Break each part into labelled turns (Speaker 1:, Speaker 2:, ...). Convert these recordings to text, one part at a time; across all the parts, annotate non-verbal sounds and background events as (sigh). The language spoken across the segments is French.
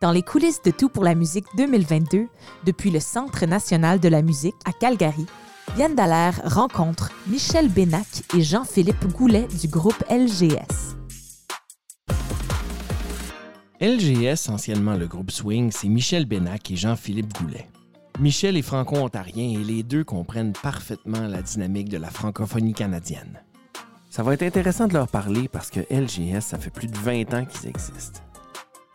Speaker 1: Dans les coulisses de Tout pour la musique 2022, depuis le Centre national de la musique à Calgary, Yann Dallaire rencontre Michel Bénac et Jean-Philippe Goulet du groupe LGS.
Speaker 2: LGS, anciennement le groupe Swing, c'est Michel Bénac et Jean-Philippe Goulet. Michel est franco-ontarien et les deux comprennent parfaitement la dynamique de la francophonie canadienne. Ça va être intéressant de leur parler parce que LGS, ça fait plus de 20 ans qu'ils existent.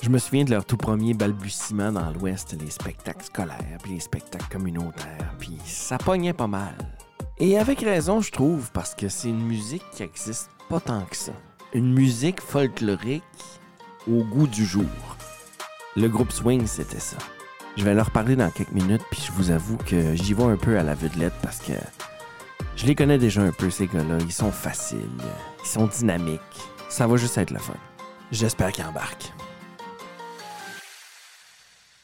Speaker 2: Je me souviens de leur tout premier balbutiement dans l'Ouest, les spectacles scolaires, puis les spectacles communautaires, puis ça pognait pas mal. Et avec raison, je trouve, parce que c'est une musique qui existe pas tant que ça. Une musique folklorique au goût du jour. Le groupe Swing, c'était ça. Je vais leur parler dans quelques minutes, puis je vous avoue que j'y vais un peu à la vue de lettre parce que je les connais déjà un peu, ces gars-là. Ils sont faciles, ils sont dynamiques. Ça va juste être le fun. J'espère qu'ils embarquent.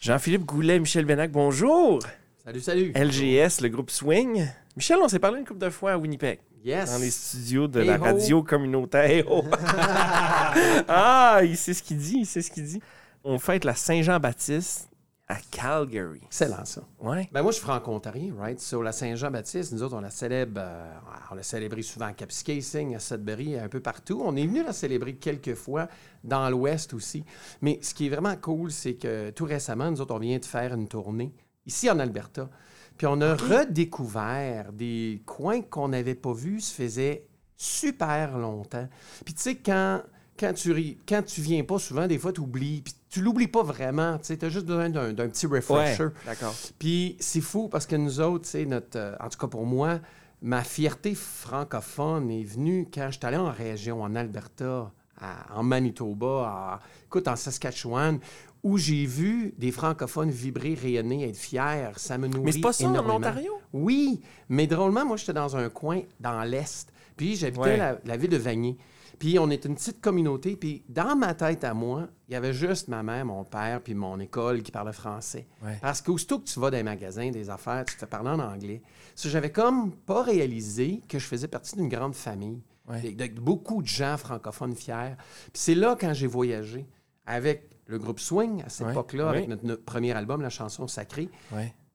Speaker 2: Jean-Philippe Goulet, Michel Benac, bonjour.
Speaker 3: Salut, salut.
Speaker 2: LGS, le groupe Swing. Michel, on s'est parlé une couple de fois à Winnipeg.
Speaker 3: Yes.
Speaker 2: Dans les studios de
Speaker 3: Hey
Speaker 2: la
Speaker 3: ho.
Speaker 2: radio communautaire. Hey (laughs) ah, il sait ce qu'il dit, il sait ce qu'il dit. On fête la Saint-Jean-Baptiste à Calgary.
Speaker 3: Excellent, ça.
Speaker 2: Ouais.
Speaker 3: Ben moi, je suis franco-ontarien, right? Sur la Saint-Jean-Baptiste, nous autres, on la célèbre, euh, on l'a célébré souvent à Kapuskasing, à Sudbury, un peu partout. On est venu la célébrer quelques fois dans l'Ouest aussi. Mais ce qui est vraiment cool, c'est que tout récemment, nous autres, on vient de faire une tournée ici en Alberta. Puis on a redécouvert des coins qu'on n'avait pas vus, ça faisait super longtemps. Puis tu sais, quand, quand, tu, ris- quand tu viens pas souvent, des fois, tu oublies. Puis tu l'oublies pas vraiment. Tu as juste besoin d'un petit refresher.
Speaker 2: d'accord.
Speaker 3: Puis c'est fou parce que nous autres, notre, euh, en tout cas pour moi, ma fierté francophone est venue quand je suis allé en région, en Alberta, à- en Manitoba, à- écoute, en Saskatchewan, où j'ai vu des francophones vibrer, rayonner, être fiers. Ça me nourrit
Speaker 2: Mais c'est pas ça en
Speaker 3: énormément.
Speaker 2: Ontario?
Speaker 3: Oui, mais drôlement, moi, j'étais dans un coin dans l'Est. Puis j'habitais
Speaker 2: Ouais.
Speaker 3: la, la ville de Vanier. Puis on était une petite communauté. Puis dans ma tête à moi, il y avait juste ma mère, mon père, puis mon école qui parlait français.
Speaker 2: Ouais.
Speaker 3: Parce qu'aussitôt que tu vas dans les magasins, des affaires, tu te fais parler en anglais. J'avais comme pas réalisé que je faisais partie d'une grande famille.
Speaker 2: Ouais.
Speaker 3: De beaucoup de gens francophones fiers. Puis c'est là, quand j'ai voyagé avec le groupe Swing, à cette
Speaker 2: Ouais.
Speaker 3: époque-là, avec notre, notre premier album, La chanson sacrée,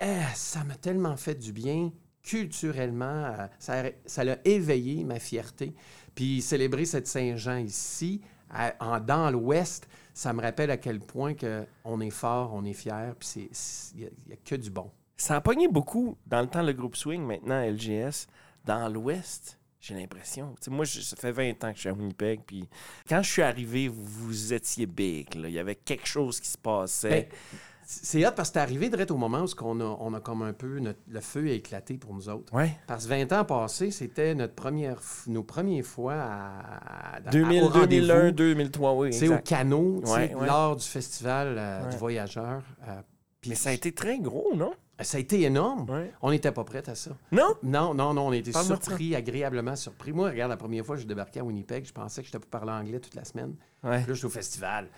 Speaker 3: eh, ça m'a tellement fait du bien culturellement. euh, ça, a- ça l'a éveillé ma fierté. Puis célébrer cette Saint-Jean ici, à- en, dans l'Ouest, ça me rappelle à quel point que on est fort, on est fier, puis il n'y a, que du bon.
Speaker 2: Ça a pogné beaucoup dans le temps le groupe Swing, maintenant LGS, dans l'Ouest. J'ai l'impression. Moi, je- ça fait 20 ans que je suis à Winnipeg. Puis quand je suis arrivé, vous, vous étiez big. là. Il y avait quelque chose qui se passait.
Speaker 3: Ben, c'est hot parce que c'est arrivé direct au moment où on a, on a comme un peu notre- le feu a éclaté pour nous autres.
Speaker 2: ouais.
Speaker 3: Parce que 20 ans passés, c'était notre première, nos premières fois à, à-
Speaker 2: 2000,
Speaker 3: au rendez-vous.
Speaker 2: 2001, 2003, oui.
Speaker 3: C'est au canot,
Speaker 2: Ouais, ouais.
Speaker 3: lors du festival euh, du voyageur. euh,
Speaker 2: Mais ça a été très gros, non?
Speaker 3: ça a été énorme. On n'était pas prêts à ça.
Speaker 2: Non?
Speaker 3: Non, non, non, on a été
Speaker 2: Parle-moi de ça.
Speaker 3: surpris, agréablement surpris. Moi, regarde, la première fois que je débarquais à Winnipeg, je pensais que j'étais pour parler anglais toute la semaine. Puis là, je suis au festival.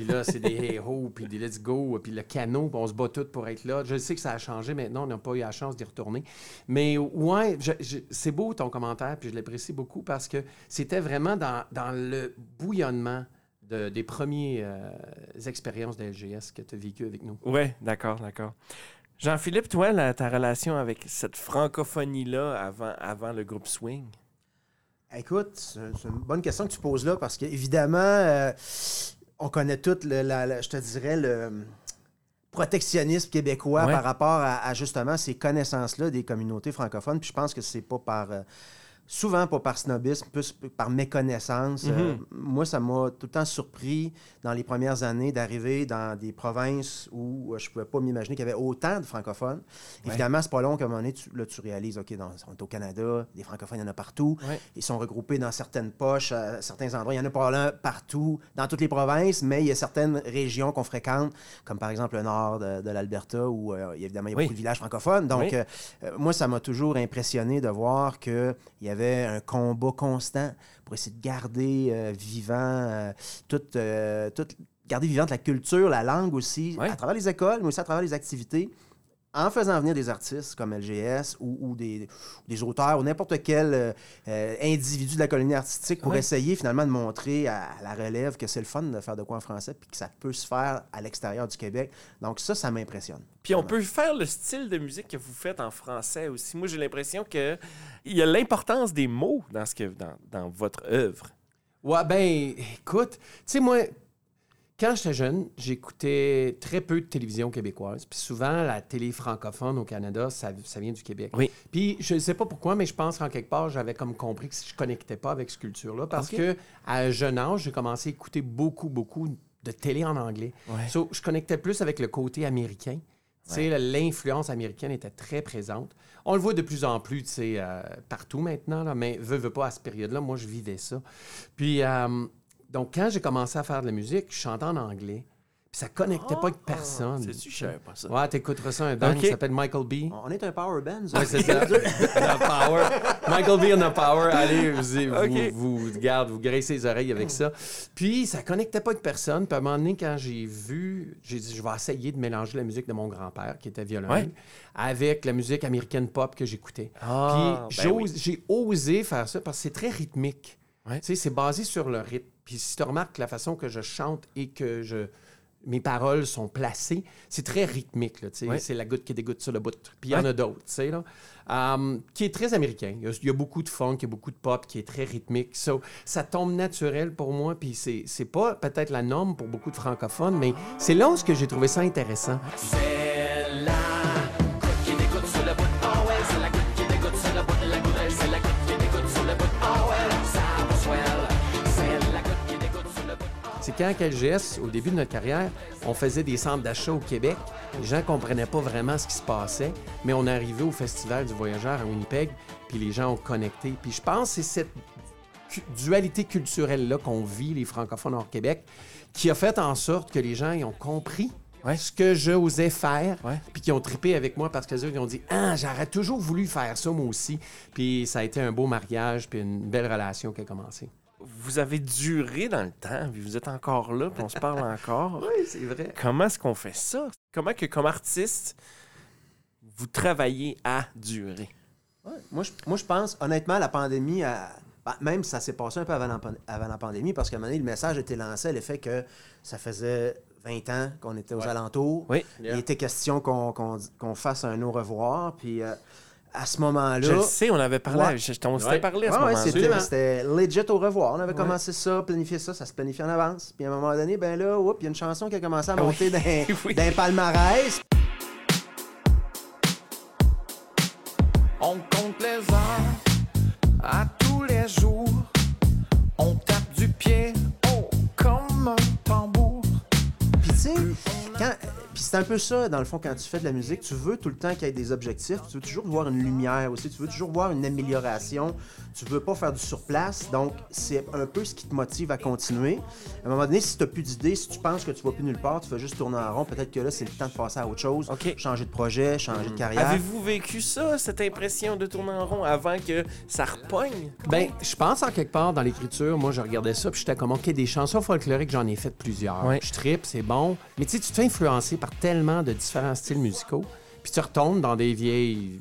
Speaker 3: Puis là, c'est des héros, (laughs) puis des let's go, puis le canot, puis on se bat tous pour être là. Je sais que ça a changé maintenant, on n'a pas eu la chance d'y retourner. Mais ouais, je- je- c'est beau ton commentaire, puis je l'apprécie beaucoup parce que c'était vraiment dans, dans le bouillonnement de- des premières expériences de LGS que tu as vécues avec nous.
Speaker 2: Ouais, d'accord, d'accord. Jean-Philippe, toi, la- ta relation avec cette francophonie-là avant, avant le groupe Swing?
Speaker 4: Écoute, c'est c'est une bonne question que tu poses là parce qu'évidemment, euh, on connaît tout, le, la- la- je te dirais, le protectionnisme québécois
Speaker 2: Ouais.
Speaker 4: par rapport à, à, justement ces connaissances-là des communautés francophones. Puis je pense que c'est pas par. euh, souvent pas par snobisme, plus par méconnaissance. Euh, moi, ça m'a tout le temps surpris dans les premières années d'arriver dans des provinces où euh, je pouvais pas m'imaginer qu'il y avait autant de francophones. Évidemment, c'est pas long qu'à un moment donné, tu, là, tu réalises, OK, dans, on est au Canada, des francophones, il y en a partout.
Speaker 2: Ouais.
Speaker 4: Ils sont regroupés dans certaines poches, à certains endroits. Il y en a pas là partout, dans toutes les provinces, mais il y a certaines régions qu'on fréquente, comme par exemple le nord de, de l'Alberta, où euh, évidemment, il y a
Speaker 2: Oui.
Speaker 4: beaucoup de villages francophones. Donc,
Speaker 2: Oui.
Speaker 4: euh, moi, ça m'a toujours impressionné de voir qu'il y avait un combat constant pour essayer de garder euh, vivant euh, toute, euh, toute- garder vivante la culture, la langue aussi, à travers les écoles, mais aussi à travers les activités. En faisant venir des artistes comme LGS ou, ou des, des auteurs ou n'importe quel euh, euh, individu de la colonie artistique pour
Speaker 5: Ouais.
Speaker 4: essayer finalement de montrer à, à la relève que c'est le fun de faire de quoi en français puis que ça peut se faire à l'extérieur du Québec. Donc ça, ça m'impressionne.
Speaker 5: Puis on peut faire le style de musique que vous faites en français aussi. Moi, j'ai l'impression que il y a l'importance des mots dans, ce que, dans, dans votre œuvre.
Speaker 3: Ouais, ben, écoute, tu sais, moi, quand j'étais jeune, j'écoutais très peu de télévision québécoise. Puis souvent, la télé francophone au Canada, ça, ça vient du Québec.
Speaker 5: Oui.
Speaker 3: Puis je ne sais pas pourquoi, mais je pense qu'en quelque part, j'avais comme compris que je ne connectais pas avec cette culture-là. Parce
Speaker 5: Ok.
Speaker 3: que à un jeune âge, j'ai commencé à écouter beaucoup, beaucoup de télé en anglais.
Speaker 5: Ouais.
Speaker 3: So, je connectais plus avec le côté américain. Tu sais, L'influence américaine était très présente. On le voit de plus en plus euh, partout maintenant, là, mais veux, veux pas à cette période-là, moi, je vivais ça. Puis, euh, donc, quand j'ai commencé à faire de la musique, je chantais en anglais. Puis ça connectait pas avec personne.
Speaker 5: C'est savais pas ça?
Speaker 3: Ouais, t'écouteras ça, un band
Speaker 5: Ok.
Speaker 3: qui s'appelle Michael B.
Speaker 4: On est un power band. ça.
Speaker 3: Ouais, c'est ça. (laughs) Power. Michael B. on a power. Allez, vous, vous, vous, vous, regarde, vous graissez les oreilles avec ça. Puis, ça connectait pas avec personne. Puis, à un moment donné, quand j'ai vu, j'ai dit, je vais essayer de mélanger la musique de mon grand-père, qui était violon,
Speaker 5: Ouais.
Speaker 3: avec la musique américaine pop que j'écoutais.
Speaker 5: Ah,
Speaker 3: Puis,
Speaker 5: ben
Speaker 3: j'ai osé faire ça parce que c'est très rythmique.
Speaker 5: Ouais.
Speaker 3: C'est basé sur le rythme. Puis, si tu remarques la façon que je chante et que je mes paroles sont placées, c'est très rythmique.
Speaker 5: Ouais.
Speaker 3: C'est la goutte qui dégoûte sur le bout. Puis il y en a d'autres, tu sais, là, Um, qui est très américain. Il y, a, il y a beaucoup de funk, il y a beaucoup de pop qui est très rythmique. So, ça tombe naturel pour moi, puis c'est c'est pas peut-être la norme pour beaucoup de francophones, mais c'est là où ce que j'ai trouvé ça intéressant.
Speaker 6: C'est
Speaker 3: quand, à LGS, au début de notre carrière, on faisait des centres d'achat au Québec. Les gens comprenaient pas vraiment ce qui se passait, mais on est arrivé au Festival du Voyageur à Winnipeg, puis les gens ont connecté. Puis je pense que c'est cette dualité culturelle-là qu'on vit, les francophones hors Québec, qui a fait en sorte que les gens ils ont compris
Speaker 5: Ouais.
Speaker 3: ce que j'osais faire, puis qui ont trippé avec moi parce qu'ils ont dit Ah, j'aurais toujours voulu faire ça, moi aussi. Puis ça a été un beau mariage, puis une belle relation qui a commencé.
Speaker 5: Vous avez duré dans le temps, puis vous êtes encore là, puis on se parle encore. (laughs)
Speaker 3: Oui, c'est vrai.
Speaker 5: Comment est-ce qu'on fait ça? Comment que, comme artiste, vous travaillez à durer?
Speaker 4: Ouais. Moi, je, moi, je pense, honnêtement, la pandémie, a- bah, même ça s'est passé un peu avant la, pan- avant la pandémie, parce qu'à un moment donné, le message a été lancé à l'effet que ça faisait 20 ans qu'on était aux alentours.
Speaker 5: Oui.
Speaker 3: Yeah.
Speaker 4: Il était question qu'on fasse un au revoir. Puis euh, à ce moment-là.
Speaker 5: Je le sais, on avait parlé,
Speaker 4: Ouais.
Speaker 5: je- on s'était
Speaker 3: Ouais.
Speaker 5: parlé à ce
Speaker 4: Ouais, ouais,
Speaker 5: moment-là.
Speaker 4: c'était legit au revoir. On avait commencé ça, planifié ça, ça se planifiait en avance. Puis à un moment donné, ben là, oups, il y a une chanson qui a commencé à
Speaker 5: Ah oui.
Speaker 4: monter d'un (laughs)
Speaker 5: Oui.
Speaker 4: d'un palmarès.
Speaker 6: On compte les heures à tous les jours. On
Speaker 4: c'est un peu ça, dans le fond, quand tu fais de la musique, tu veux tout le temps qu'il y ait des objectifs, tu veux toujours voir une lumière aussi, tu veux toujours voir une amélioration, tu veux pas faire du surplace, donc c'est un peu ce qui te motive à continuer. À un moment donné, si tu n'as plus d'idées, si tu penses que tu vas plus nulle part, tu vas juste tourner en rond, peut-être que là, c'est le temps de passer à autre chose, changer de projet, changer de carrière.
Speaker 5: Avez-vous vécu ça, cette impression de tourner en rond avant que ça repogne?
Speaker 3: Ben, je pense en quelque part dans l'écriture, moi je regardais ça, puis j'étais comme OK, des chansons folkloriques, j'en ai fait plusieurs.
Speaker 5: Ouais.
Speaker 3: Je tripe, c'est bon. Mais tu sais, tu te fais influencer par tellement de différents styles musicaux, puis tu retombes dans des vieilles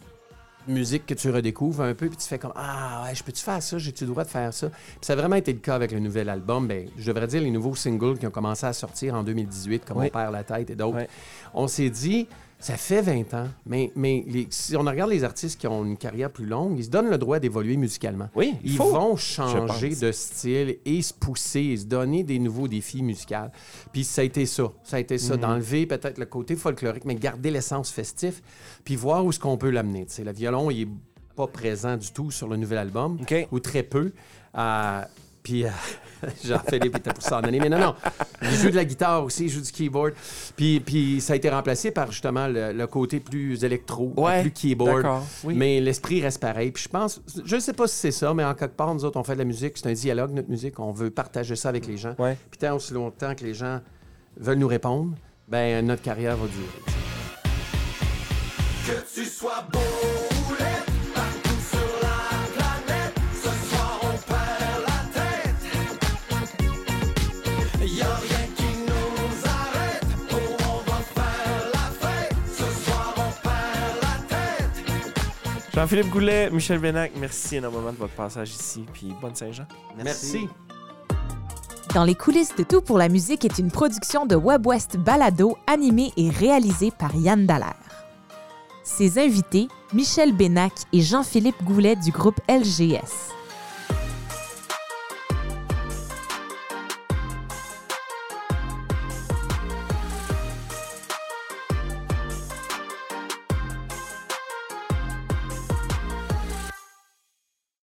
Speaker 3: musiques que tu redécouvres un peu, puis tu fais comme Ah, ouais, je peux-tu faire ça? J'ai-tu le droit de faire ça? Puis ça a vraiment été le cas avec le nouvel album. Ben, je devrais dire les nouveaux singles qui ont commencé à sortir en 2018, comme
Speaker 5: Oui.
Speaker 3: On perd la tête et d'autres. On s'est dit, ça fait 20 ans, mais, mais les- si on regarde les artistes qui ont une carrière plus longue, ils se donnent le droit d'évoluer musicalement.
Speaker 5: Oui, il
Speaker 3: Ils
Speaker 5: faut,
Speaker 3: vont changer de style et se pousser et se donner des nouveaux défis musicaux. Puis ça a été ça. Ça a été ça,
Speaker 5: Mhm.
Speaker 3: d'enlever peut-être le côté folklorique, mais garder l'essence festif, puis voir où est-ce qu'on peut l'amener. Le violon, il est pas présent du tout sur le nouvel album, ou très peu. Euh, puis euh, (laughs) Jean-Philippe était pour s'en donner. Mais non, non. Il joue de la guitare aussi, il joue du keyboard. Puis, puis ça a été remplacé par justement le, le côté plus électro,
Speaker 5: Ouais,
Speaker 3: plus keyboard.
Speaker 5: oui.
Speaker 3: Mais l'esprit reste pareil. Puis je pense, je ne sais pas si c'est ça, mais en quelque part, nous autres, on fait de la musique. C'est un dialogue, notre musique. On veut partager ça avec les gens.
Speaker 5: Ouais.
Speaker 3: Puis tant aussi longtemps que les gens veulent nous répondre, ben notre carrière va durer.
Speaker 6: Que tu sois beau
Speaker 2: Jean-Philippe Goulet, Michel Benac, merci énormément de votre passage ici. Puis bonne Saint-Jean.
Speaker 3: Merci.
Speaker 1: Dans les coulisses de Tout pour la musique est une production de WebWest Balado animée et réalisée par Yann Dallaire. Ses invités, Michel Benac et Jean-Philippe Goulet du groupe LGS.